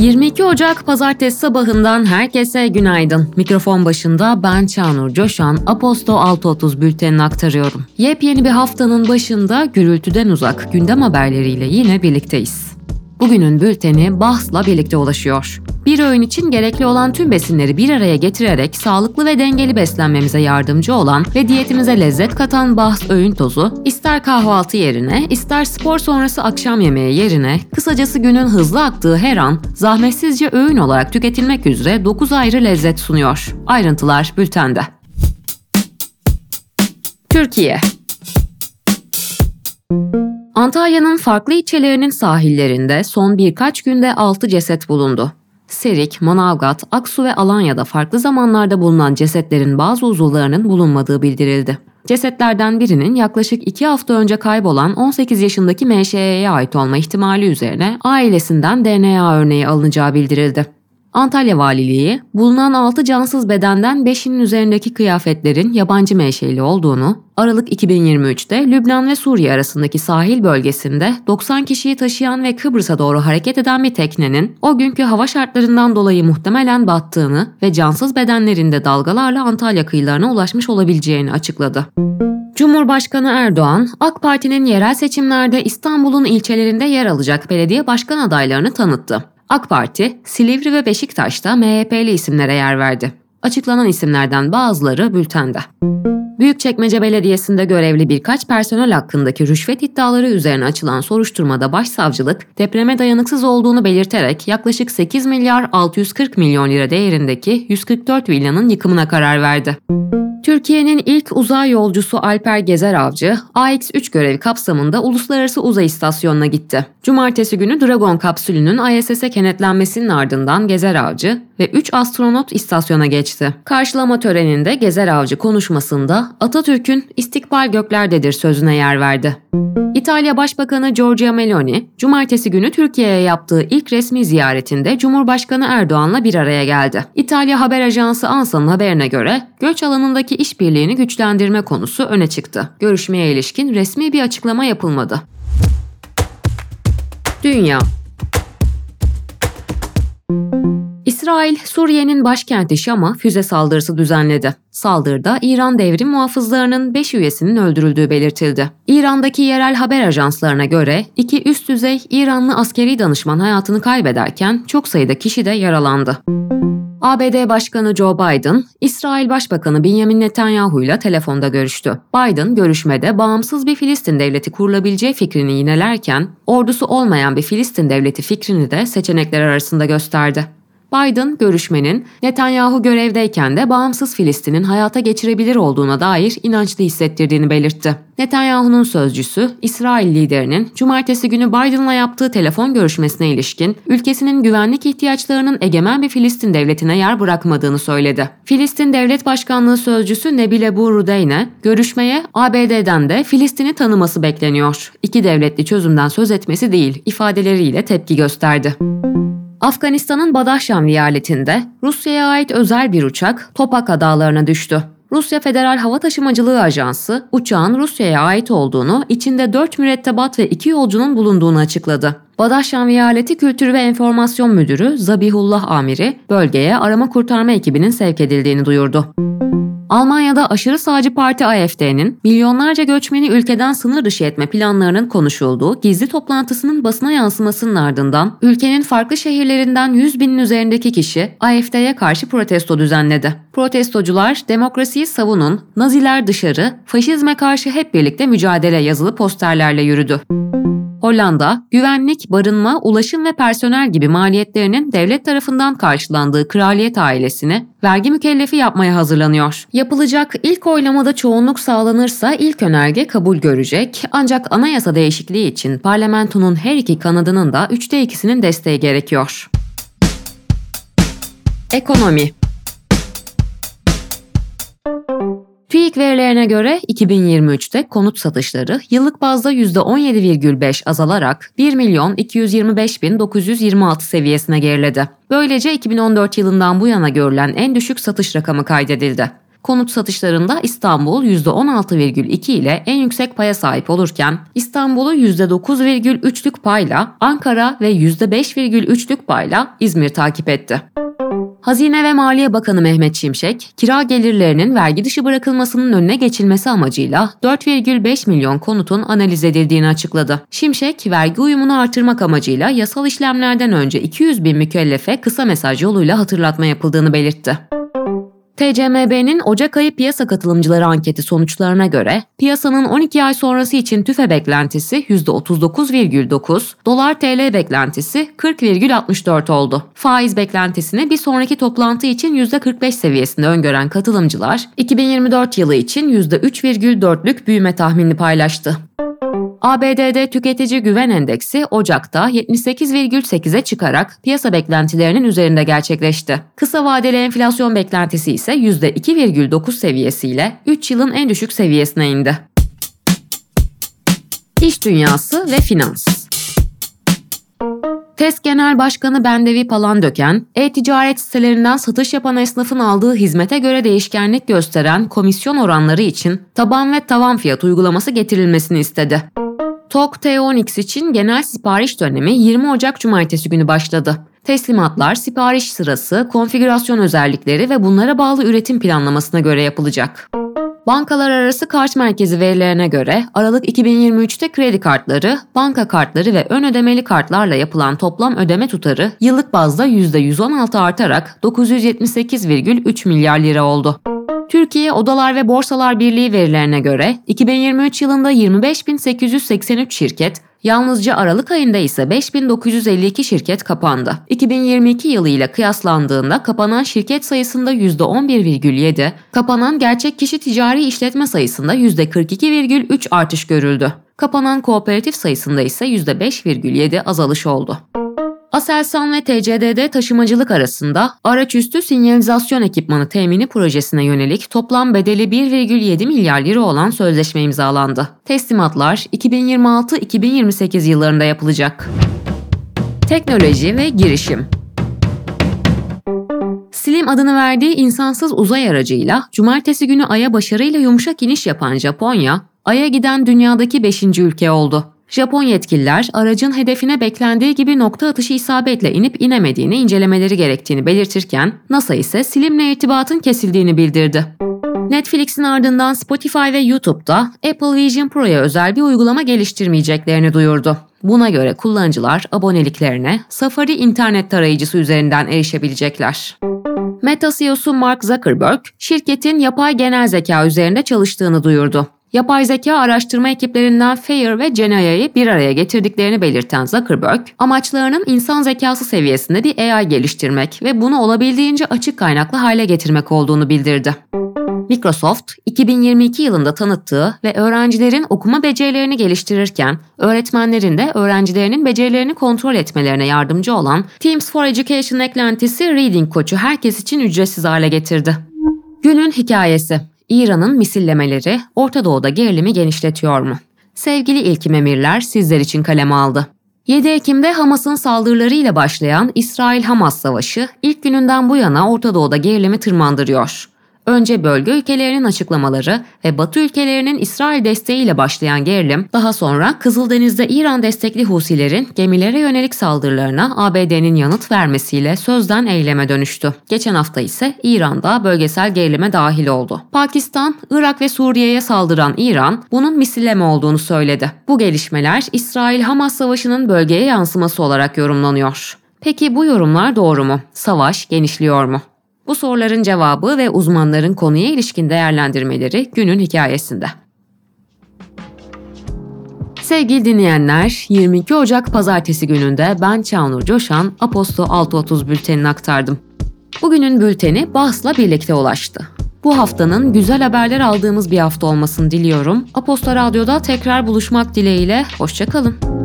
22 Ocak pazartesi sabahından herkese günaydın. Mikrofon başında ben Çağnur Coşan, Aposto 6.30 bültenini aktarıyorum. Yepyeni bir haftanın başında gürültüden uzak gündem haberleriyle yine birlikteyiz. Bugünün bülteni bahsla birlikte ulaşıyor. Bir öğün için gerekli olan tüm besinleri bir araya getirerek sağlıklı ve dengeli beslenmemize yardımcı olan ve diyetimize lezzet katan bahs öğün tozu, ister kahvaltı yerine, ister spor sonrası akşam yemeği yerine, kısacası günün hızlı aktığı her an zahmetsizce öğün olarak tüketilmek üzere 9 ayrı lezzet sunuyor. Ayrıntılar bültende. Türkiye Antalya'nın farklı ilçelerinin sahillerinde son birkaç günde 6 ceset bulundu. Serik, Manavgat, Aksu ve Alanya'da farklı zamanlarda bulunan cesetlerin bazı uzuvlarının bulunmadığı bildirildi. Cesetlerden birinin yaklaşık 2 hafta önce kaybolan 18 yaşındaki MŞ'ye ait olma ihtimali üzerine ailesinden DNA örneği alınacağı bildirildi. Antalya Valiliği, bulunan 6 cansız bedenden 5'inin üzerindeki kıyafetlerin yabancı menşeli olduğunu, Aralık 2023'te Lübnan ve Suriye arasındaki sahil bölgesinde 90 kişiyi taşıyan ve Kıbrıs'a doğru hareket eden bir teknenin o günkü hava şartlarından dolayı muhtemelen battığını ve cansız bedenlerinde dalgalarla Antalya kıyılarına ulaşmış olabileceğini açıkladı. Cumhurbaşkanı Erdoğan, AK Parti'nin yerel seçimlerde İstanbul'un ilçelerinde yer alacak belediye başkan adaylarını tanıttı. AK Parti, Silivri ve Beşiktaş'ta MHP'li isimlere yer verdi. Açıklanan isimlerden bazıları bültende. Büyükçekmece Belediyesi'nde görevli birkaç personel hakkındaki rüşvet iddiaları üzerine açılan soruşturmada başsavcılık depreme dayanıksız olduğunu belirterek yaklaşık 8 milyar 640 milyon lira değerindeki 144 villanın yıkımına karar verdi. Türkiye'nin ilk uzay yolcusu Alper Gezer Avcı, AX-3 görevi kapsamında Uluslararası Uzay İstasyonu'na gitti. Cumartesi günü Dragon kapsülünün ISS'e kenetlenmesinin ardından Gezer Avcı ve 3 astronot istasyona geçti. Karşılama töreninde Gezer Avcı konuşmasında Atatürk'ün istikbal göklerdedir sözüne yer verdi. İtalya Başbakanı Giorgia Meloni, cumartesi günü Türkiye'ye yaptığı ilk resmi ziyaretinde Cumhurbaşkanı Erdoğan'la bir araya geldi. İtalya haber ajansı ANSA'nın haberine göre göç alanındaki işbirliğini güçlendirme konusu öne çıktı. Görüşmeye ilişkin resmi bir açıklama yapılmadı. Dünya İsrail, Suriye'nin başkenti Şam'a füze saldırısı düzenledi. Saldırıda İran devrim muhafızlarının 5 üyesinin öldürüldüğü belirtildi. İran'daki yerel haber ajanslarına göre iki üst düzey İranlı askeri danışman hayatını kaybederken çok sayıda kişi de yaralandı. ABD Başkanı Joe Biden, İsrail Başbakanı Benjamin Netanyahu ile telefonda görüştü. Biden görüşmede bağımsız bir Filistin devleti kurulabileceği fikrini yinelerken, ordusu olmayan bir Filistin devleti fikrini de seçenekler arasında gösterdi. Biden görüşmenin Netanyahu görevdeyken de bağımsız Filistin'in hayata geçirebilir olduğuna dair inançlı hissettirdiğini belirtti. Netanyahu'nun sözcüsü İsrail liderinin cumartesi günü Biden'la yaptığı telefon görüşmesine ilişkin ülkesinin güvenlik ihtiyaçlarının egemen bir Filistin devletine yer bırakmadığını söyledi. Filistin Devlet Başkanlığı sözcüsü Nebile Burudeyne, görüşmeye ABD'den de Filistin'i tanıması bekleniyor. İki devletli çözümden söz etmesi değil ifadeleriyle tepki gösterdi. Afganistan'ın Badahşan viyaletinde Rusya'ya ait özel bir uçak Topak dağlarına düştü. Rusya Federal Hava Taşımacılığı Ajansı uçağın Rusya'ya ait olduğunu, içinde 4 mürettebat ve 2 yolcunun bulunduğunu açıkladı. Badahşan Vilayeti Kültür ve Enformasyon Müdürü Zabihullah Amiri bölgeye arama kurtarma ekibinin sevk edildiğini duyurdu. Almanya'da aşırı sağcı parti AFD'nin milyonlarca göçmeni ülkeden sınır dışı etme planlarının konuşulduğu gizli toplantısının basına yansımasının ardından ülkenin farklı şehirlerinden 100 binin üzerindeki kişi AFD'ye karşı protesto düzenledi. Protestocular demokrasiyi savunun, naziler dışarı, faşizme karşı hep birlikte mücadele yazılı posterlerle yürüdü. Hollanda, güvenlik, barınma, ulaşım ve personel gibi maliyetlerinin devlet tarafından karşılandığı kraliyet ailesini vergi mükellefi yapmaya hazırlanıyor. Yapılacak ilk oylamada çoğunluk sağlanırsa ilk önerge kabul görecek ancak anayasa değişikliği için parlamentonun her iki kanadının da üçte ikisinin desteği gerekiyor. Ekonomi TÜİK verilerine göre 2023'te konut satışları yıllık bazda %17,5 azalarak 1 milyon 225 bin 926 seviyesine geriledi. Böylece 2014 yılından bu yana görülen en düşük satış rakamı kaydedildi. Konut satışlarında İstanbul %16,2 ile en yüksek paya sahip olurken İstanbul'u %9,3'lük payla Ankara ve %5,3'lük payla İzmir takip etti. Hazine ve Maliye Bakanı Mehmet Şimşek, kira gelirlerinin vergi dışı bırakılmasının önüne geçilmesi amacıyla 4,5 milyon konutun analiz edildiğini açıkladı. Şimşek, vergi uyumunu artırmak amacıyla yasal işlemlerden önce 200 bin mükellefe kısa mesaj yoluyla hatırlatma yapıldığını belirtti. TCMB'nin Ocak ayı piyasa katılımcıları anketi sonuçlarına göre piyasanın 12 ay sonrası için tüfe beklentisi %39,9, dolar TL beklentisi 40,64 oldu. Faiz beklentisini bir sonraki toplantı için %45 seviyesinde öngören katılımcılar 2024 yılı için %3,4'lük büyüme tahminini paylaştı. ABD'de tüketici güven endeksi Ocak'ta 78,8'e çıkarak piyasa beklentilerinin üzerinde gerçekleşti. Kısa vadeli enflasyon beklentisi ise %2,9 seviyesiyle 3 yılın en düşük seviyesine indi. İş dünyası ve finans TES Genel Başkanı Bendevi Palandöken, e-ticaret sitelerinden satış yapan esnafın aldığı hizmete göre değişkenlik gösteren komisyon oranları için taban ve tavan fiyat uygulaması getirilmesini istedi. TOK T10X için genel sipariş dönemi 20 Ocak Cumartesi günü başladı. Teslimatlar, sipariş sırası, konfigürasyon özellikleri ve bunlara bağlı üretim planlamasına göre yapılacak. Bankalar arası kart merkezi verilerine göre Aralık 2023'te kredi kartları, banka kartları ve ön ödemeli kartlarla yapılan toplam ödeme tutarı yıllık bazda %116 artarak 978,3 milyar lira oldu. Türkiye Odalar ve Borsalar Birliği verilerine göre 2023 yılında 25.883 şirket, yalnızca Aralık ayında ise 5952 şirket kapandı. 2022 yılı ile kıyaslandığında kapanan şirket sayısında %11,7, kapanan gerçek kişi ticari işletme sayısında %42,3 artış görüldü. Kapanan kooperatif sayısında ise %5,7 azalış oldu. Aselsan ve TCDD taşımacılık arasında araçüstü sinyalizasyon ekipmanı temini projesine yönelik toplam bedeli 1,7 milyar lira olan sözleşme imzalandı. Teslimatlar 2026-2028 yıllarında yapılacak. Teknoloji ve girişim Slim adını verdiği insansız uzay aracıyla cumartesi günü Ay'a başarıyla yumuşak iniş yapan Japonya, Ay'a giden dünyadaki 5. ülke oldu. Japon yetkililer aracın hedefine beklendiği gibi nokta atışı isabetle inip inemediğini incelemeleri gerektiğini belirtirken NASA ise Slim'le irtibatın kesildiğini bildirdi. Netflix'in ardından Spotify ve YouTube'da Apple Vision Pro'ya özel bir uygulama geliştirmeyeceklerini duyurdu. Buna göre kullanıcılar aboneliklerine Safari internet tarayıcısı üzerinden erişebilecekler. Meta CEO'su Mark Zuckerberg, şirketin yapay genel zeka üzerinde çalıştığını duyurdu. Yapay zeka araştırma ekiplerinden Fair ve Genaia'yı bir araya getirdiklerini belirten Zuckerberg, amaçlarının insan zekası seviyesinde bir AI geliştirmek ve bunu olabildiğince açık kaynaklı hale getirmek olduğunu bildirdi. Microsoft, 2022 yılında tanıttığı ve öğrencilerin okuma becerilerini geliştirirken, öğretmenlerin de öğrencilerinin becerilerini kontrol etmelerine yardımcı olan Teams for Education eklentisi Reading Koç'u herkes için ücretsiz hale getirdi. Günün hikayesi İran'ın misillemeleri Orta Doğu'da gerilimi genişletiyor mu? Sevgili İlkim Emirler sizler için kaleme aldı. 7 Ekim'de Hamas'ın saldırılarıyla başlayan İsrail-Hamas savaşı ilk gününden bu yana Orta Doğu'da gerilimi tırmandırıyor. Önce bölge ülkelerinin açıklamaları ve Batı ülkelerinin İsrail desteğiyle başlayan gerilim, daha sonra Kızıldeniz'de İran destekli Husilerin gemilere yönelik saldırılarına ABD'nin yanıt vermesiyle sözden eyleme dönüştü. Geçen hafta ise İran'da bölgesel gerilime dahil oldu. Pakistan, Irak ve Suriye'ye saldıran İran, bunun misilleme olduğunu söyledi. Bu gelişmeler İsrail-Hamas savaşının bölgeye yansıması olarak yorumlanıyor. Peki bu yorumlar doğru mu? Savaş genişliyor mu? Bu soruların cevabı ve uzmanların konuya ilişkin değerlendirmeleri günün hikayesinde. Sevgili dinleyenler, 22 Ocak Pazartesi gününde ben Çağnur Coşan, Aposto 630 bültenini aktardım. Bugünün bülteni bahsla birlikte ulaştı. Bu haftanın güzel haberler aldığımız bir hafta olmasını diliyorum. Aposto Radyo'da tekrar buluşmak dileğiyle, hoşçakalın.